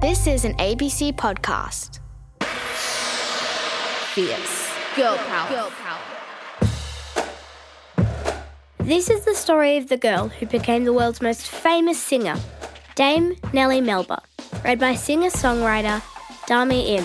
This is an ABC podcast. Fierce. Girl power. Girl power. This is the story of the girl who became the world's most famous singer, Dame Nellie Melba, read by singer songwriter Dami Im.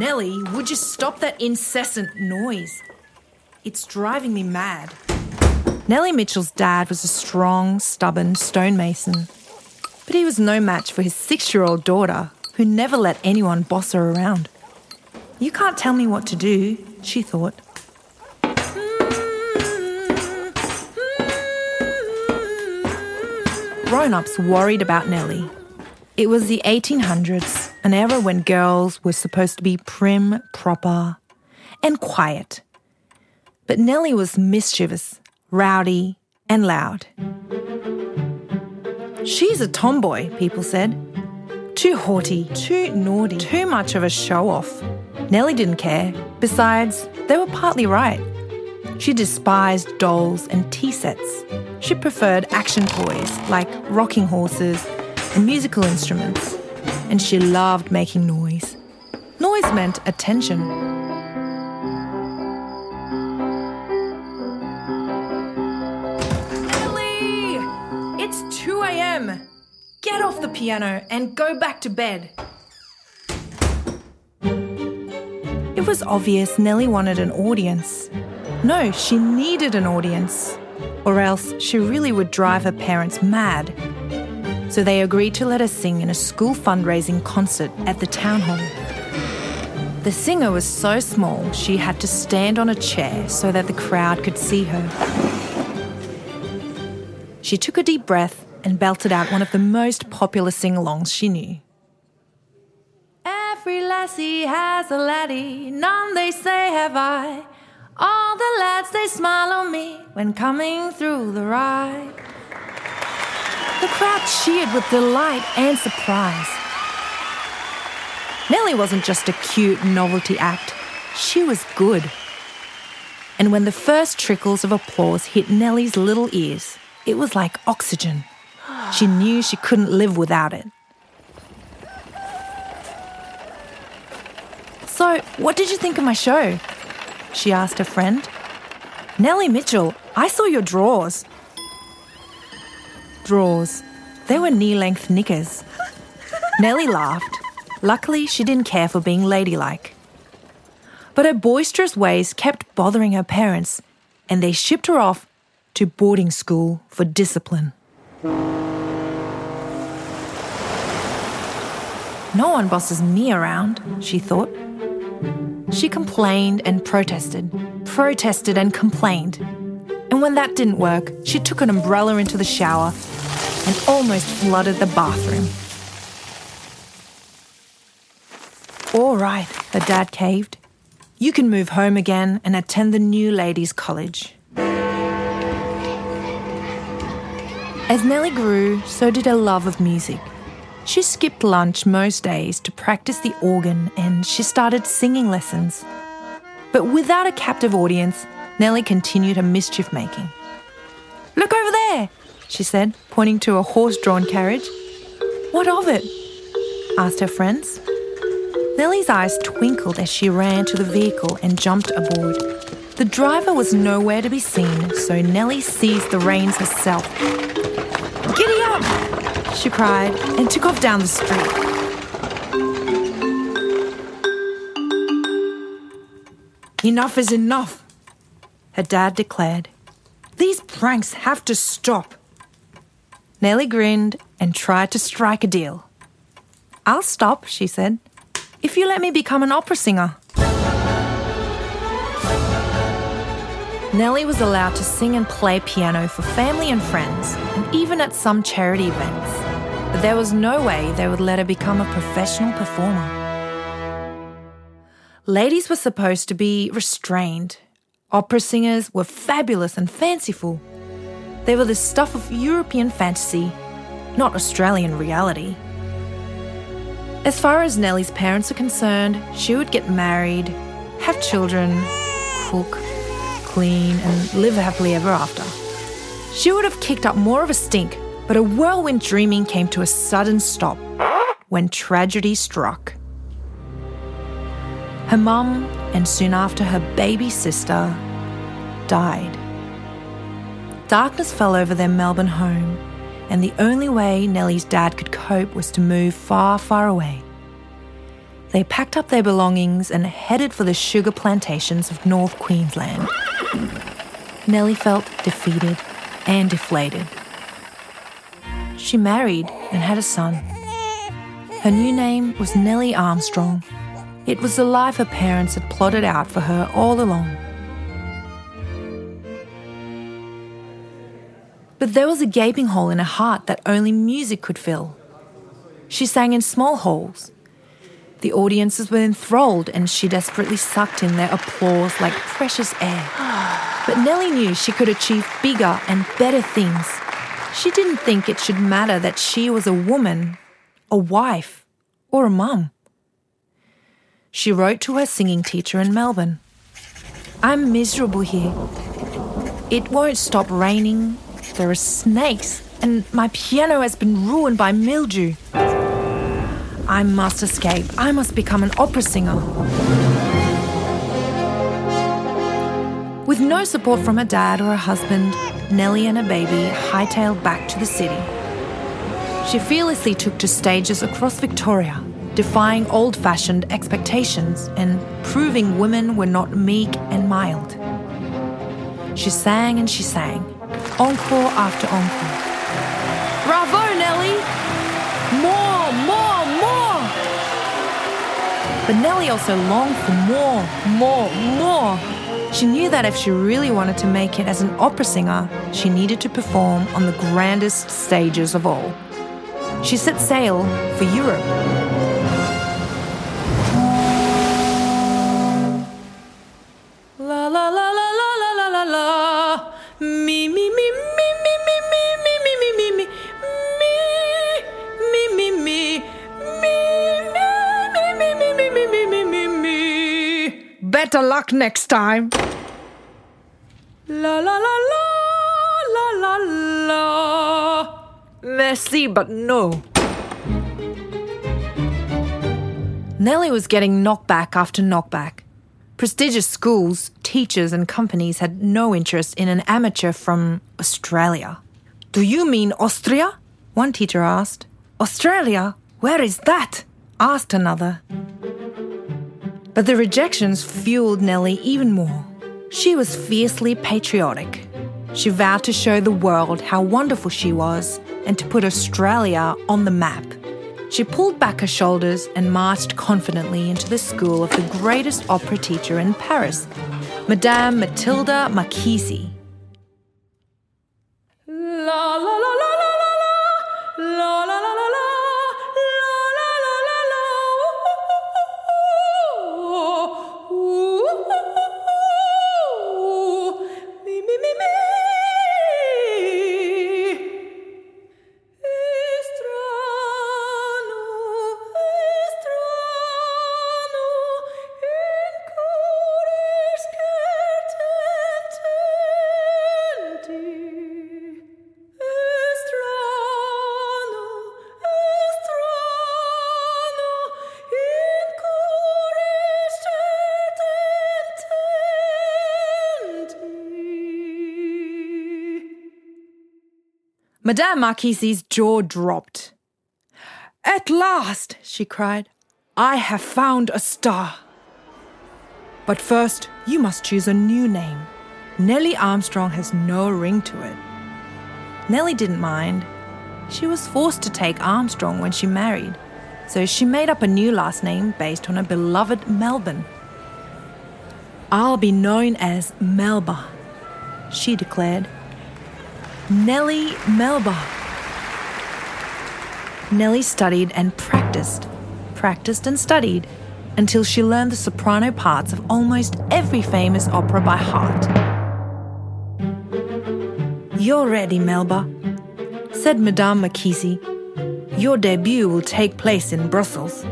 Nellie, would you stop that incessant noise? It's driving me mad. Nellie Mitchell's dad was a strong, stubborn stonemason. But he was no match for his six year old daughter, who never let anyone boss her around. You can't tell me what to do, she thought. Grown ups worried about Nellie. It was the 1800s, an era when girls were supposed to be prim, proper, and quiet. But Nellie was mischievous, rowdy, and loud. She's a tomboy, people said. Too haughty, too naughty, too much of a show off. Nellie didn't care. Besides, they were partly right. She despised dolls and tea sets. She preferred action toys like rocking horses and musical instruments. And she loved making noise. Noise meant attention. Nellie! It's 2 a.m. Get off the piano and go back to bed. It was obvious Nellie wanted an audience. No, she needed an audience, or else she really would drive her parents mad. So they agreed to let her sing in a school fundraising concert at the town hall. The singer was so small she had to stand on a chair so that the crowd could see her. She took a deep breath and belted out one of the most popular sing alongs she knew. Every lassie has a laddie, none they say have I. All the lads they smile on me when coming through the ride. The crowd cheered with delight and surprise. Nellie wasn't just a cute novelty act, she was good. And when the first trickles of applause hit Nellie's little ears, it was like oxygen. She knew she couldn't live without it. So, what did you think of my show? She asked her friend. Nellie Mitchell, I saw your drawers. Drawers. They were knee length knickers. Nellie laughed. Luckily, she didn't care for being ladylike. But her boisterous ways kept bothering her parents, and they shipped her off to boarding school for discipline. No one bosses me around, she thought. She complained and protested, protested and complained. And when that didn't work, she took an umbrella into the shower and almost flooded the bathroom. All right, her dad caved. You can move home again and attend the new ladies' college. As Nellie grew, so did her love of music. She skipped lunch most days to practice the organ and she started singing lessons. But without a captive audience, Nellie continued her mischief making. Look over there, she said, pointing to a horse drawn carriage. What of it? asked her friends. Nellie's eyes twinkled as she ran to the vehicle and jumped aboard. The driver was nowhere to be seen, so Nellie seized the reins herself. Giddy up! she cried and took off down the street. Enough is enough, her dad declared. These pranks have to stop. Nellie grinned and tried to strike a deal. I'll stop, she said, if you let me become an opera singer. Nellie was allowed to sing and play piano for family and friends, and even at some charity events. But there was no way they would let her become a professional performer. Ladies were supposed to be restrained. Opera singers were fabulous and fanciful. They were the stuff of European fantasy, not Australian reality. As far as Nellie's parents are concerned, she would get married, have children, cook, clean, and live happily ever after. She would have kicked up more of a stink, but a whirlwind dreaming came to a sudden stop when tragedy struck. Her mum, and soon after her baby sister, died. Darkness fell over their Melbourne home, and the only way Nellie's dad could cope was to move far, far away. They packed up their belongings and headed for the sugar plantations of North Queensland. Nellie felt defeated and deflated. She married and had a son. Her new name was Nellie Armstrong. It was the life her parents had plotted out for her all along. But there was a gaping hole in her heart that only music could fill. She sang in small halls. The audiences were enthralled and she desperately sucked in their applause like precious air. But Nellie knew she could achieve bigger and better things. She didn't think it should matter that she was a woman, a wife, or a mum. She wrote to her singing teacher in Melbourne I'm miserable here. It won't stop raining, there are snakes, and my piano has been ruined by mildew. I must escape. I must become an opera singer. With no support from her dad or her husband, Nellie and her baby hightailed back to the city. She fearlessly took to stages across Victoria, defying old fashioned expectations and proving women were not meek and mild. She sang and she sang, encore after encore. Bravo, Nellie! More, more, more! But Nellie also longed for more, more, more. She knew that if she really wanted to make it as an opera singer, she needed to perform on the grandest stages of all. She set sail for Europe. Better luck next time. La la la la la la la. Merci, but no. Nellie was getting knockback after knockback. Prestigious schools, teachers, and companies had no interest in an amateur from Australia. Do you mean Austria? One teacher asked. Australia? Where is that? asked another. But the rejections fueled Nellie even more. She was fiercely patriotic. She vowed to show the world how wonderful she was and to put Australia on the map. She pulled back her shoulders and marched confidently into the school of the greatest opera teacher in Paris, Madame Matilda la la la Madame Marchesi's jaw dropped. At last, she cried, I have found a star. But first, you must choose a new name. Nellie Armstrong has no ring to it. Nellie didn't mind. She was forced to take Armstrong when she married, so she made up a new last name based on her beloved Melbourne. I'll be known as Melba, she declared. Nellie Melba. Nellie studied and practiced, practiced and studied until she learned the soprano parts of almost every famous opera by heart. You're ready, Melba, said Madame Marchesi. Your debut will take place in Brussels.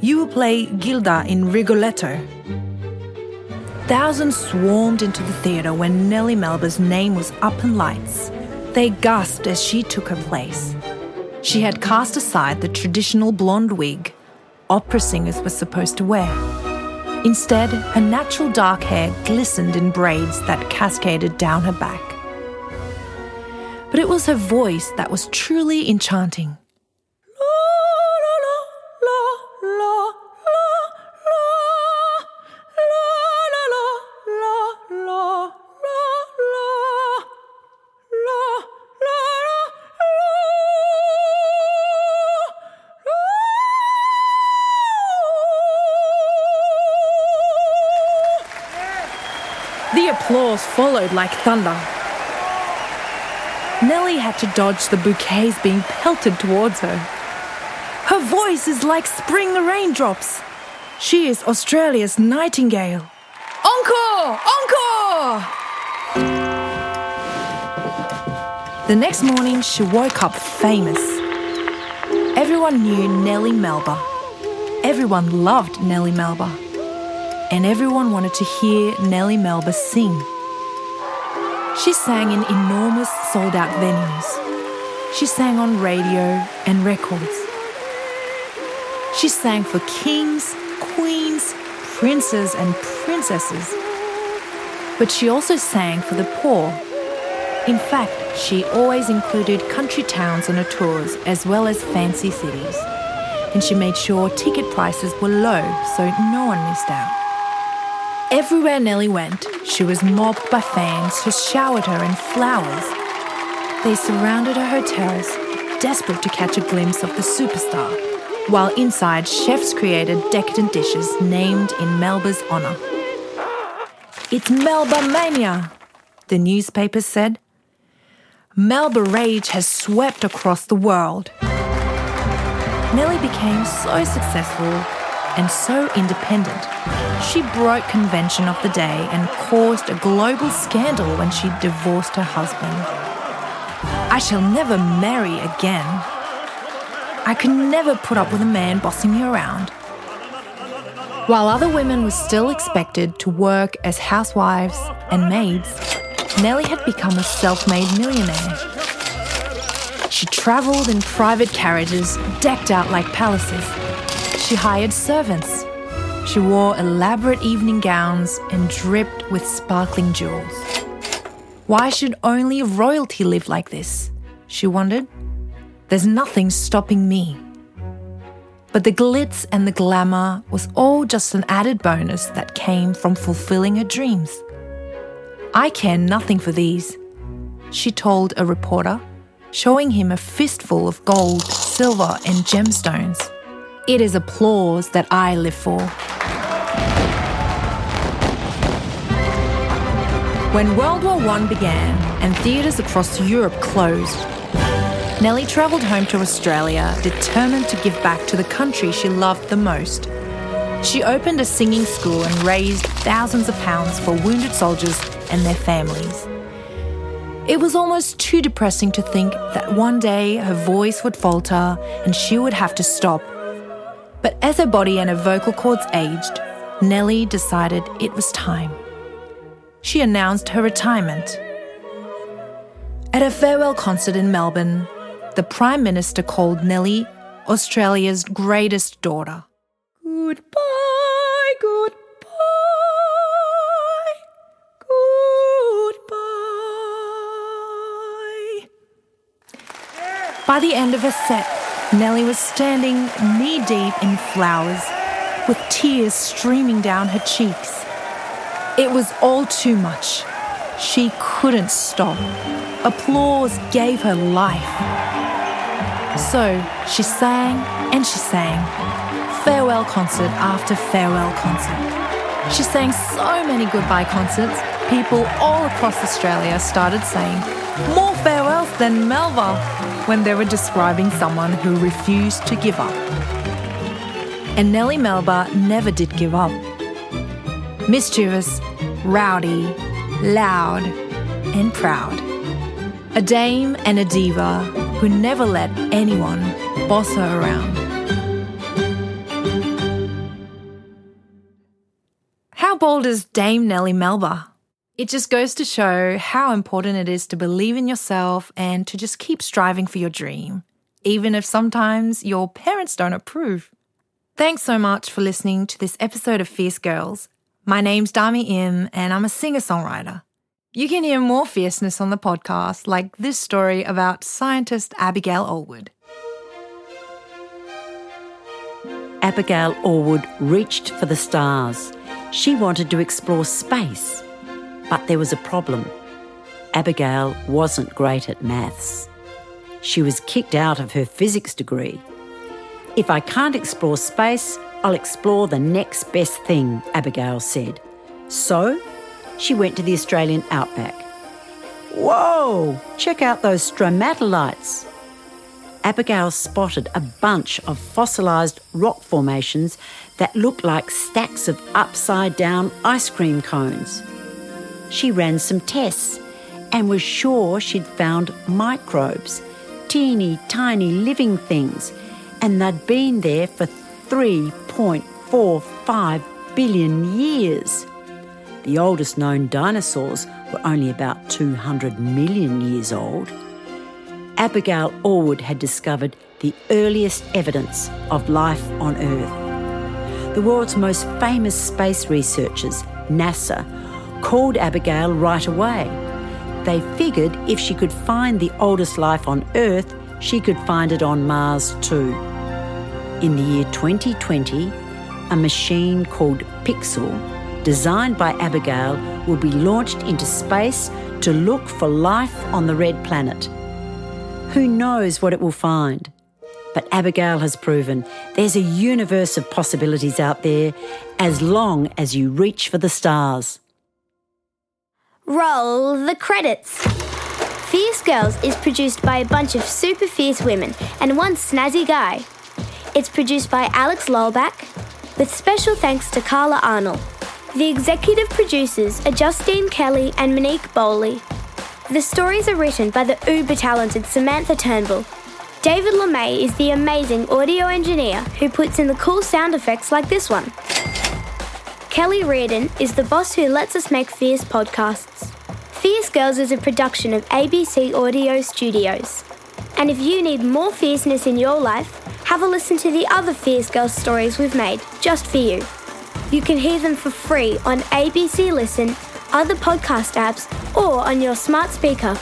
You will play Gilda in Rigoletto. Thousands swarmed into the theatre when Nellie Melba's name was up in lights. They gasped as she took her place. She had cast aside the traditional blonde wig opera singers were supposed to wear. Instead, her natural dark hair glistened in braids that cascaded down her back. But it was her voice that was truly enchanting. The applause followed like thunder. Nellie had to dodge the bouquets being pelted towards her. Her voice is like spring raindrops. She is Australia's nightingale. Encore! Encore! The next morning, she woke up famous. Everyone knew Nellie Melba. Everyone loved Nellie Melba and everyone wanted to hear Nellie Melba sing. She sang in enormous sold out venues. She sang on radio and records. She sang for kings, queens, princes, and princesses. But she also sang for the poor. In fact, she always included country towns on her tours as well as fancy cities. And she made sure ticket prices were low so no one missed out. Everywhere Nellie went, she was mobbed by fans who showered her in flowers. They surrounded her hotels, desperate to catch a glimpse of the superstar, while inside chefs created decadent dishes named in Melba's honour. It's Melba Mania, the newspapers said. Melba rage has swept across the world. Nellie became so successful and so independent. She broke convention of the day and caused a global scandal when she divorced her husband. I shall never marry again. I could never put up with a man bossing me around. While other women were still expected to work as housewives and maids, Nellie had become a self made millionaire. She travelled in private carriages decked out like palaces she hired servants. She wore elaborate evening gowns and dripped with sparkling jewels. Why should only royalty live like this? She wondered. There's nothing stopping me. But the glitz and the glamour was all just an added bonus that came from fulfilling her dreams. I care nothing for these, she told a reporter, showing him a fistful of gold, silver, and gemstones. It is applause that I live for. When World War I began and theatres across Europe closed, Nellie travelled home to Australia determined to give back to the country she loved the most. She opened a singing school and raised thousands of pounds for wounded soldiers and their families. It was almost too depressing to think that one day her voice would falter and she would have to stop but as her body and her vocal cords aged, Nellie decided it was time. She announced her retirement. At a farewell concert in Melbourne, the Prime Minister called Nellie Australia's greatest daughter. Goodbye, goodbye, goodbye. By the end of her set, Nellie was standing knee deep in flowers, with tears streaming down her cheeks. It was all too much. She couldn't stop. Applause gave her life. So she sang and she sang, farewell concert after farewell concert. She sang so many goodbye concerts, people all across Australia started saying, More farewells than Melba when they were describing someone who refused to give up. And Nellie Melba never did give up. Mischievous, rowdy, loud, and proud. a dame and a diva who never let anyone boss her around. How bold is Dame Nellie Melba? It just goes to show how important it is to believe in yourself and to just keep striving for your dream, even if sometimes your parents don't approve. Thanks so much for listening to this episode of Fierce Girls. My name's Dami Im, and I'm a singer songwriter. You can hear more fierceness on the podcast, like this story about scientist Abigail Allwood. Abigail Allwood reached for the stars. She wanted to explore space but there was a problem. Abigail wasn't great at maths. She was kicked out of her physics degree. If I can't explore space, I'll explore the next best thing, Abigail said. So she went to the Australian outback. Whoa! Check out those stromatolites. Abigail spotted a bunch of fossilised rock formations that looked like stacks of upside down ice cream cones she ran some tests and was sure she'd found microbes, teeny tiny living things, and they'd been there for 3.45 billion years. The oldest known dinosaurs were only about 200 million years old. Abigail Allwood had discovered the earliest evidence of life on Earth. The world's most famous space researchers, NASA, called Abigail right away. They figured if she could find the oldest life on Earth, she could find it on Mars too. In the year 2020, a machine called PIXL, designed by Abigail, will be launched into space to look for life on the red planet. Who knows what it will find? But Abigail has proven there's a universe of possibilities out there as long as you reach for the stars. Roll the credits. Fierce Girls is produced by a bunch of super fierce women and one snazzy guy. It's produced by Alex Lolback, with special thanks to Carla Arnold. The executive producers are Justine Kelly and Monique Bowley. The stories are written by the uber talented Samantha Turnbull. David LeMay is the amazing audio engineer who puts in the cool sound effects like this one. Kelly Reardon is the boss who lets us make Fierce podcasts. Fierce Girls is a production of ABC Audio Studios. And if you need more fierceness in your life, have a listen to the other Fierce Girls stories we've made just for you. You can hear them for free on ABC Listen, other podcast apps, or on your smart speaker.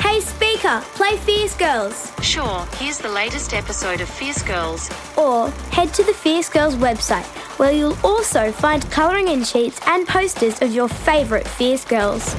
Hey, speaker, play Fierce Girls. Sure, here's the latest episode of Fierce Girls. Or head to the Fierce Girls website where you'll also find colouring in sheets and posters of your favourite Fierce Girls.